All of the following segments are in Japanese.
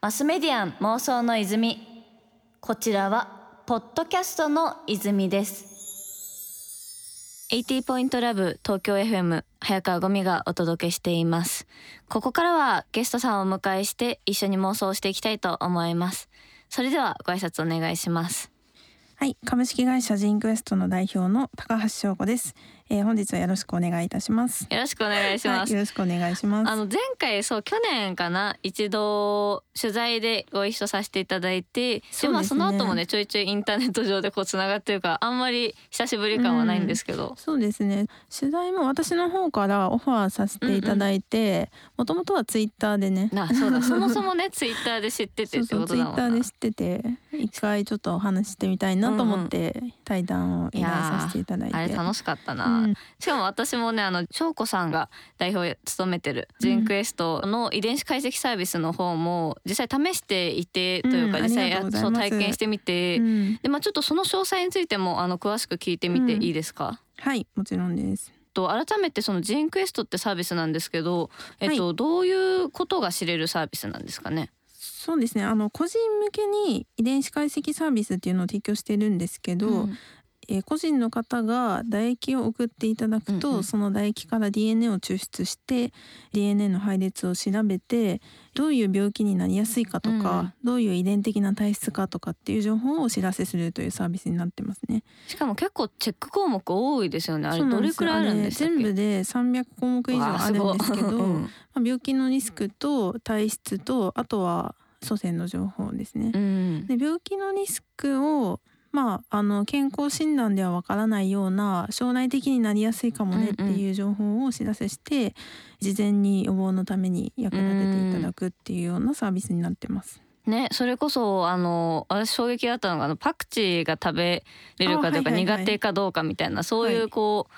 マスメディアン妄想の泉。こちらはポッドキャストの泉です。80ポイントラブ東京 FM 早川ゴミがお届けしています。ここからはゲストさんをお迎えして一緒に妄想していきたいと思います。それではご挨拶お願いします。はい、株式会社ジンクエストの代表の高橋翔子です、えー、本日はよろしくお願いいたします。よろしくお願いします、はい、よろしくお願いします。あの前回そう去年かな一度取材でご一緒させていただいてで、ね、まあその後もねちょいちょいインターネット上でこうつながってるからあんまり久しぶり感はないんですけど、うん、そうですね。取材も私の方からオファーさせていただいてもともとはツイッターでね。なそうだ。そもそもねツイッターで知っててってことだもんなツイッターで知ってて一回ちょっとお話してみたいなと思って対談を依頼させていただいて、あれ楽しかったな、うん、しかも私もねあの翔子さんが代表務めてるジンクエストの遺伝子解析サービスの方も実際試していてというか、うん、実際やそう体験してみて、うん、でまあちょっとその詳細についてもあの詳しく聞いてみていいですか、はいもちろんです。と改めてそのジンクエストってサービスなんですけど、えっと、はい、どういうことが知れるサービスなんですかね？そうですね。あの個人向けに遺伝子解析サービスっていうのを提供してるんですけど、うん、えー、個人の方が唾液を送っていただくと、うんうん、その唾液から DNA を抽出して DNA の配列を調べてどういう病気になりやすいかとか、うん、どういう遺伝的な体質かとかっていう情報をお知らせするというサービスになってますね。しかも結構チェック項目多いですよね。あれどれくらいあるんです全部で300項目以上あるんですけど、うん、まあ、病気のリスクと体質とあとは祖先の情報ですね。うん、で病気のリスクをまあ、あの健康診断ではわからないような将来的になりやすいかもねっていう情報をお知らせして、うんうん、事前に予防のために役立てていただくっていうようなサービスになってます。ね、それこそあの私衝撃だったのがあのパクチーが食べれるかというか、苦手かどうかみたいなそういうこう、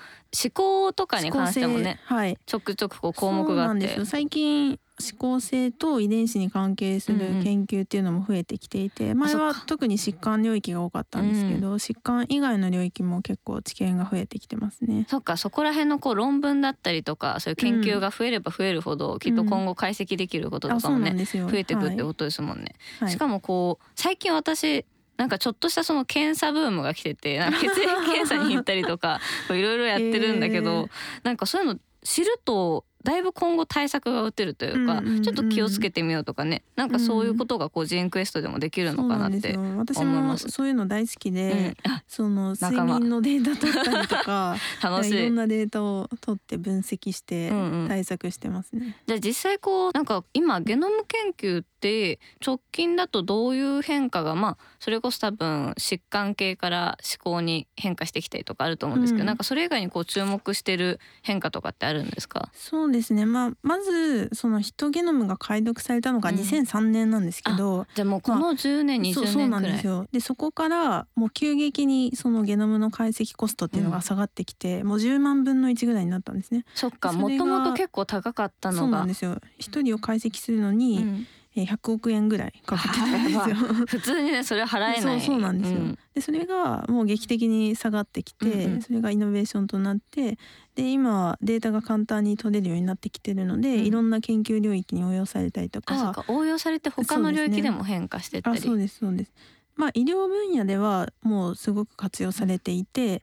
思考とかに関してもね、はい、ちょくちょくこう項目があって。最近指向性と遺伝子に関係する研究っていうのも増えてきていて、うんうん、前は特に疾患領域が多かったんですけど、うん、疾患以外の領域も結構知見が増えてきてますね。そっかそこら辺のこう論文だったりとかそういう研究が増えれば増えるほど、うん、きっと今後解析できることとかもね、うん、増えてくってことですもんね。はい、しかもこう最近私なんかちょっとしたその検査ブームが来ててなんか血液検査に行ったりとかいろいろやってるんだけど、えー、なんかそういうの知るとだいぶ今後対策が打てるというか、うんうんうん、ちょっと気をつけてみようとかね。なんかそういうことがこうジーンクエストでもできるのかなって思います。私もそういうの大好きで、うん、その睡眠のデータ取ったりとか 楽しい。いろんなデータを取って分析して対策してますね。うんうん、じゃあ実際こうなんか今ゲノム研究って直近だとどういう変化がまあそれこそ多分疾患系から思考に変化してきたりとかあると思うんですけど、うん、なんかそれ以外にこう注目してる変化とかってあるんですか？そうですね、まあ、まずそのヒトゲノムが解読されたのが2003年なんですけど、うん、じゃあもうこの10年、まあ、20年くらい。そうなんですよ。でそこからもう急激にそのゲノムの解析コストっていうのが下がってきて、うん、もう10万分の1ぐらいになったんですね。そっか。もともと結構高かったのが。そうなんですよ。一人を解析するのに、うん100億円ぐらいかかってたんですよ。普通にねそれは払えない。そうそうなんですよ。うん、でそれがもう劇的に下がってきて、うんうん、それがイノベーションとなってで今データが簡単に取れるようになってきてるので、うん、いろんな研究領域に応用されたりとか。応用されて他の領域でも変化してたり。そうです、そうですまあ医療分野ではもうすごく活用されていて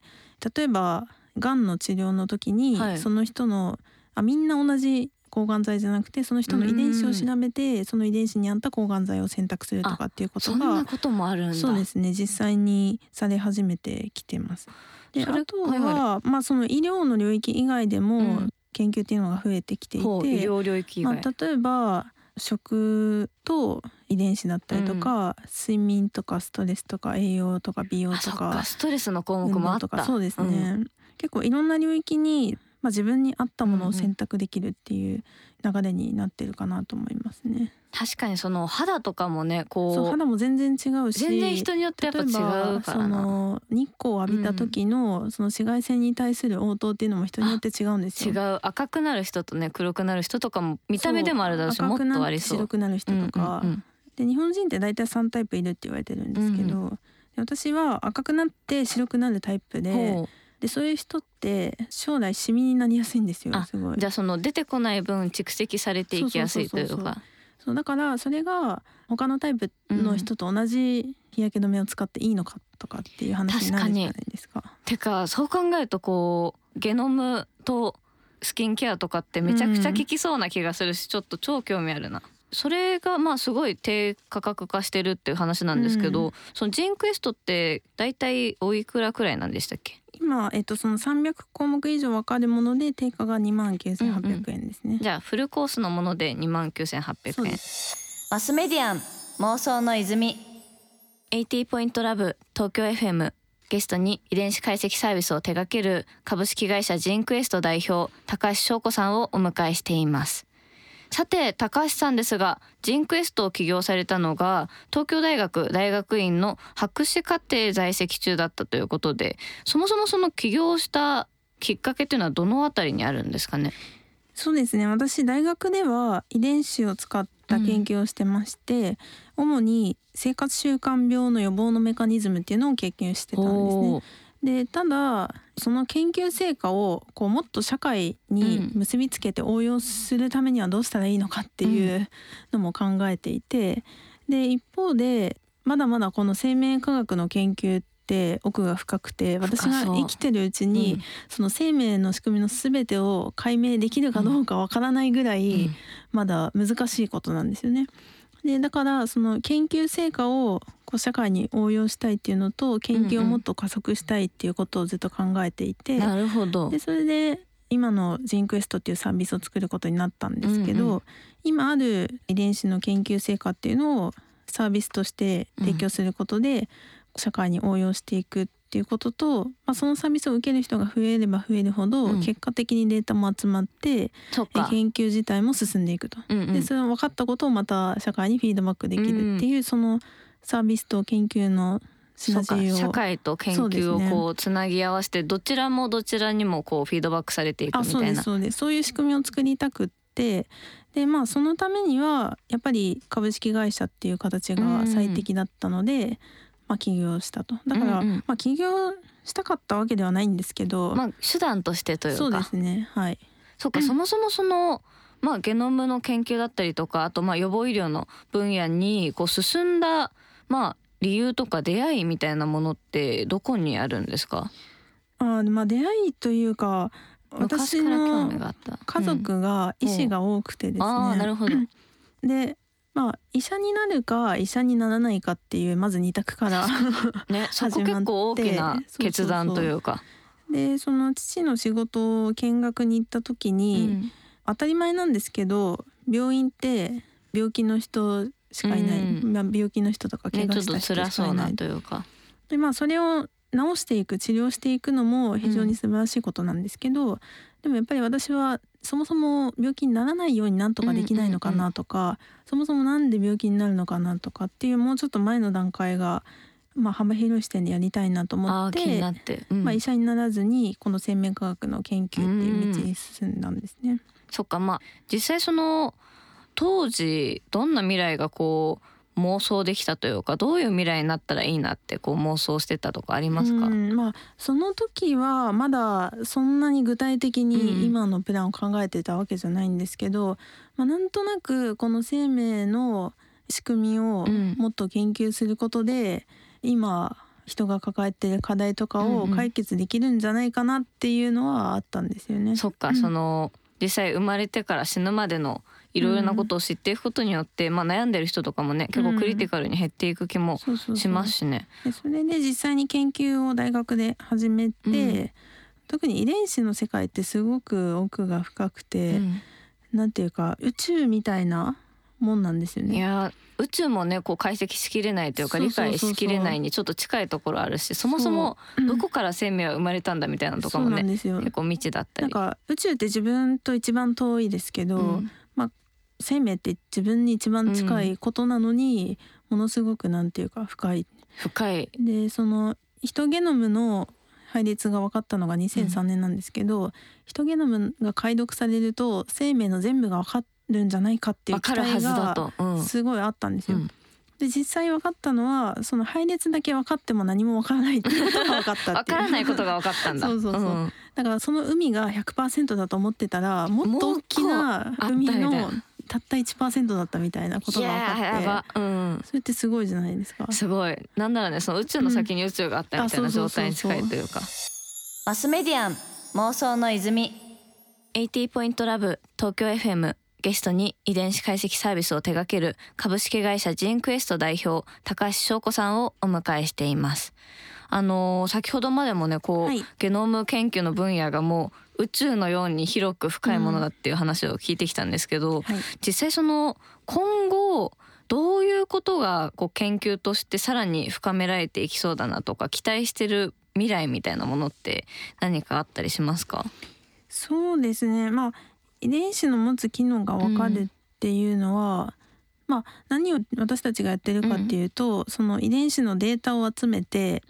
例えばがんの治療の時に、はい、その人のあみんな同じ抗がん剤じゃなくてその人の遺伝子を調べてその遺伝子に合った抗がん剤を選択するとかっていうことがそんなこともあるんだ。そうですね実際にされ始めてきてます。であとは、まあ、その医療の領域以外でも研究っていうのが増えてきていて、うん、医療領域まあ、例えば食と遺伝子だったりとか、うん、睡眠とかストレスとか栄養とか美容とかストレスの項目もあった。そうですね、うん、結構いろんな領域にまあ、自分に合ったものを選択できるっていう流れになってるかなと思いますね。確かにその肌とかもねこう肌も全然違うし全然人によってやっぱ違うその日光を浴びた時のその紫外線に対する応答っていうのも人によって違うんですよ。違う赤くなる人とね黒くなる人とかも見た目でもあるだろうしもっとありそう。白くなる人とか、うんうんうん、で日本人って大体3タイプいるって言われてるんですけど、うんうん、私は赤くなって白くなるタイプで。でそういう人って将来シミになりやすいんですよすごい。じゃあその出てこない分蓄積されていきやすいというか。そうだからそれが他のタイプの人と同じ日焼け止めを使っていいのかとかっていう話になるじゃないですか。かてかそう考えるとこうゲノムとスキンケアとかってめちゃくちゃ効きそうな気がするし、うん、ちょっと超興味あるな。それがまあすごい低価格化してるっていう話なんですけど、うん、そのジンクエストって大体おいくらくらいなんでしたっけ？今、えっと、その300項目以上分かるもので定価が2万9800円ですね、うんうん、じゃあフルコースのもので2万9800円マスメディアン妄想の泉。80ポイントラブ東京 FM ゲストに遺伝子解析サービスを手掛ける株式会社ジンクエスト代表高橋翔子さんをお迎えしていますさて高橋さんですがジンクエストを起業されたのが東京大学大学院の博士課程在籍中だったということでそもそもその起業したきっかけというのはどのあたりにあるんですかね？そうですね。私大学では遺伝子を使った研究をしてまして、うん、主に生活習慣病の予防のメカニズムっていうのを経験してたんですね。でただその研究成果をこうもっと社会に結びつけて応用するためにはどうしたらいいのかっていうのも考えていてで一方でまだまだこの生命科学の研究って奥が深くて私が生きてるうちにその生命の仕組みの全てを解明できるかどうかわからないぐらいまだ難しいことなんですよね。でだからその研究成果をこう社会に応用したいっていうのと研究をもっと加速したいっていうことをずっと考えていて、うんうん、なるほど。でそれで今のジンクエストっていうサービスを作ることになったんですけど、うん。うん、今ある遺伝子の研究成果っていうのをサービスとして提供することで、社会に応用していくっていうことと、まあ、そのサービスを受ける人が増えれば増えるほど、結果的にデータも集まって、研究自体も進んでいくと。うんうん、でその分かったことをまた社会にフィードバックできるっていう、うん、そのサービスと研究の社会と研究をこうつなぎ合わせてどちらもどちらにもこうフィードバックされていくみたいな。そうですそうです。そういう仕組みを作りたくって。でまあそのためにはやっぱり株式会社っていう形が最適だったので、うん、まあ、起業したと。だから、うんうん、まあ、起業したかったわけではないんですけど、まあ、手段としてというか。そうですね。はい。そっか、そもそもそのまあ、ゲノムの研究だったりとかあとまあ予防医療の分野にこう進んだまあ理由とか出会いみたいなものってどこにあるんですか？あまあ出会いというか私の家族が医師が多くてですね、うん、なるほど。でまあ医者になるか医者にならないかっていうまず二択から ね そこ結構大きな決断というか。でその父の仕事を見学に行った時に、うん、当たり前なんですけど病院って病気の人しかいない、うん、まあ、病気の人とか怪我した人しかいない、ね、というか。でまあそれを治していく治療していくのも非常に素晴らしいことなんですけど、うん、でもやっぱり私はそもそも病気にならないようになんとかできないのかなとか、うんうんうん、そもそもなんで病気になるのかなとかっていうもうちょっと前の段階がまあ、幅広い視点でやりたいなと思ってうん、まあ、医者にならずにこの生命科学の研究っていう道に進んだんですね。そっかまあ実際その当時どんな未来がこう妄想できたというかどういう未来になったらいいなってこう妄想してたとかありますか、まあ、その時はまだそんなに具体的に今のプランを考えてたわけじゃないんですけど、まあ、なんとなくこの生命の仕組みをもっと研究することで、今人が抱えてる課題とかを解決できるんじゃないかなっていうのはあったんですよね。そっか、その実際生まれてから死ぬまでのいろいろなことを知っていくことによって、うん、まあ、悩んでる人とかもね結構クリティカルに減っていく気もしますしね。それで実際に研究を大学で始めて、うん、特に遺伝子の世界ってすごく奥が深くて、うん、なんていうか宇宙みたいなもんなんですよね。いや宇宙もねこう解析しきれないというか理解しきれないにちょっと近いところあるしそもそもどこから生命は生まれたんだみたいなのとかもね、結構未知だったり。なんか宇宙って自分と一番遠いですけど、うん、まあ生命って自分に一番近いことなのに、ものすごくなんていうか深い。深い。でそのヒトゲノムの配列が分かったのが2003年なんですけど、うん、ヒトゲノムが解読されると生命の全部が分かるんじゃないかっていう期待がすごいあったんですよ。うん、で実際分かったのはその配列だけ分かっても何も分からないっていうことが分かった分からないことが分かったんだ。そうそうそう、うん、だからその海が100%だと思ってたらもっと大きな海のたった1%だったみたいなことが分かって、うん、それってすごいじゃないですか。すごい。なんならねその宇宙の先に宇宙があったみたいな状態に近いというか、マスメディアン妄想の泉。80ポイントラブ東京 FM ゲストに遺伝子解析サービスを手掛ける株式会社ジーンクエスト代表高橋翔子さんをお迎えしています。あのー、先ほどまでもねこう、はい、ゲノム研究の分野がもう宇宙のように広く深いものだっていう話を聞いてきたんですけど、うんはい、実際その今後どういうことがこう研究としてさらに深められていきそうだなとか期待してる未来みたいなものって何かあったりしますか？そうですね。まあ遺伝子の持つ機能が分かるっていうのは、うん、まあ何を私たちがやってるかっていうと、うん、その遺伝子のデータを集めて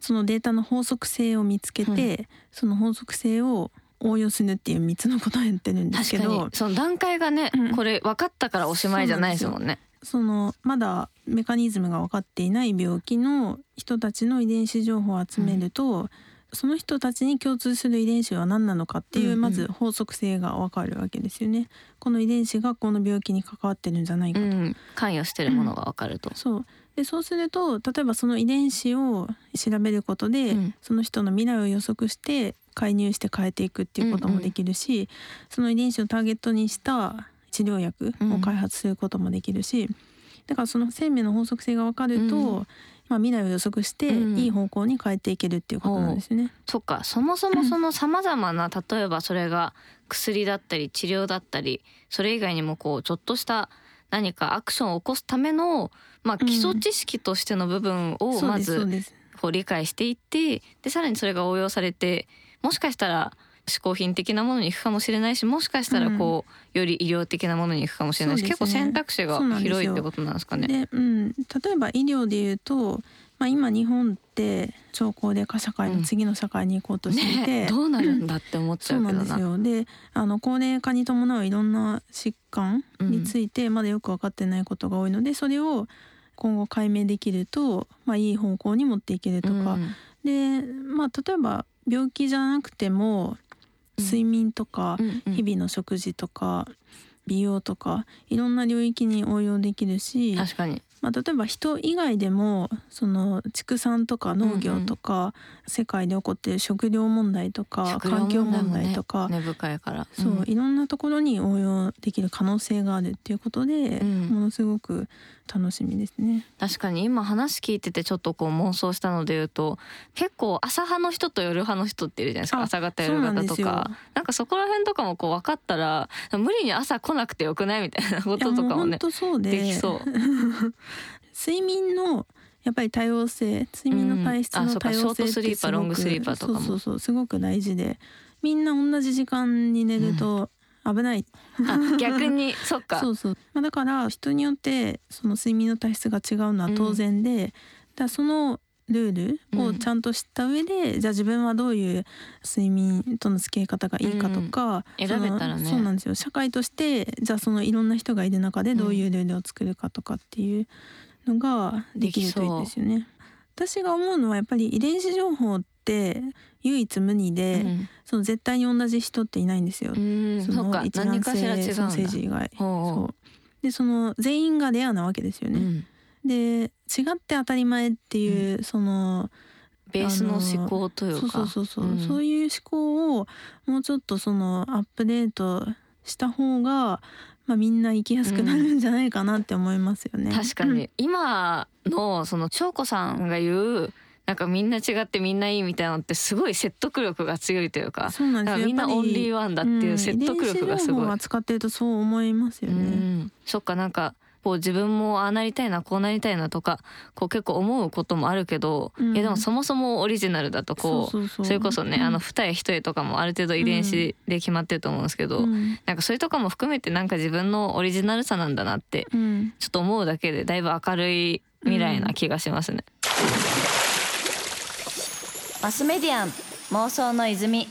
そのデータの法則性を見つけて、うん、その法則性を応用するっていう3つのことをやってるんですけどその段階がね、これ分かったからおしまいじゃないですもんね。そのまだメカニズムが分かっていない病気の人たちの遺伝子情報を集めると、うん、その人たちに共通する遺伝子は何なのかっていうまず法則性が分かるわけですよね。この遺伝子がこの病気に関わってるんじゃないかと。うん、関与してるものが分かると。そうでそうすると例えばその遺伝子を調べることで、うん、その人の未来を予測して介入して変えていくっていうこともできるし、うんうん、その遺伝子をターゲットにした治療薬を開発することもできるし、うん、だからその生命の法則性が分かると、うん、まあ、未来を予測していい方向に変えていけるっていうことなんですね。そっか。そもそもそのさまざまな例えばそれが薬だったり治療だったりそれ以外にもこうちょっとした何かアクションを起こすためのまあ、基礎知識としての部分をまずこう理解していってでさらにそれが応用されてもしかしたら嗜好品的なものに行くかもしれないしもしかしたらこう、うん、より医療的なものに行くかもしれないし、ね、結構選択肢が広いってことなんですかね。でうん、例えば医療で言うと、まあ、今日本って超高齢化社会の次の社会に行こうとしていて、うんね、どうなるんだって思っちゃうけどな。そうなんですよ。であの高齢化に伴ういろんな疾患についてまだよく分かってないことが多いのでそれを今後解明できると、まあ、いい方向に持っていけるとか、うん、で、まあ、例えば病気じゃなくても睡眠とか日々の食事とか美容とかいろんな領域に応用できるし確かにまあ、例えば人以外でもその畜産とか農業とか、うんうん、世界で起こっている食料問題とか環境問題とか、ね、根深いから、うん、そういろんなところに応用できる可能性があるっていうことで、うん、ものすごく楽しみですね。確かに今話聞いててちょっとこう妄想したので言うと結構朝派の人と夜派の人っているじゃないですか。朝方夜方とかかそこら辺とかもこう分かったら無理に朝来なくてよくないみたいなこととかもねできそう。睡眠のやっぱり多様性睡眠の体質の多様性ってすごく、うん、ショートスリーパーロングスリーパーとかも。そうそうすごく大事でみんな同じ時間に寝ると危ない、うん、逆にそっか。そうそう、まあ、だから人によってその睡眠の体質が違うのは当然で、うん、だそのルールをちゃんと知った上で、うん、じゃあ自分はどういう睡眠との付き合い方がいいかとか、うん、選べたらね。そうなんですよ。社会としてじゃあそのいろんな人がいる中でどういうルールを作るかとかっていうのができるといいですよね。私が思うのはやっぱり遺伝子情報って唯一無二で、うん、その絶対に同じ人っていないんですよ。その一卵性ソーセージ以外。そう。でその全員がレアなわけですよね。うん、で違って当たり前っていう、うん、そのベースの思考というか。そうそうそう、う。ん、そういう思考をもうちょっとそのアップデートした方がまあ、みんな生きやすくなるんじゃないかなって思いますよね。うん、確かに、今のその翔子さんが言うなんかみんな違ってみんないいみたいなのってすごい説得力が強いというか。そうなんですよ。みんなオンリーワンだっていう説得力がすごい。うん、使ってるとそう思いますよね。うん、そっかなんかこう自分もああなりたいなこうなりたいなとかこう結構思うこともあるけど、うん、いやでもそもそもオリジナルだとこうそれこそね、うん、あの二重一重とかもある程度遺伝子で決まってると思うんですけど、うん、なんかそれとかも含めてなんか自分のオリジナルさなんだなってちょっと思うだけでだいぶ明るい未来な気がしますね。マスメディアン妄想の泉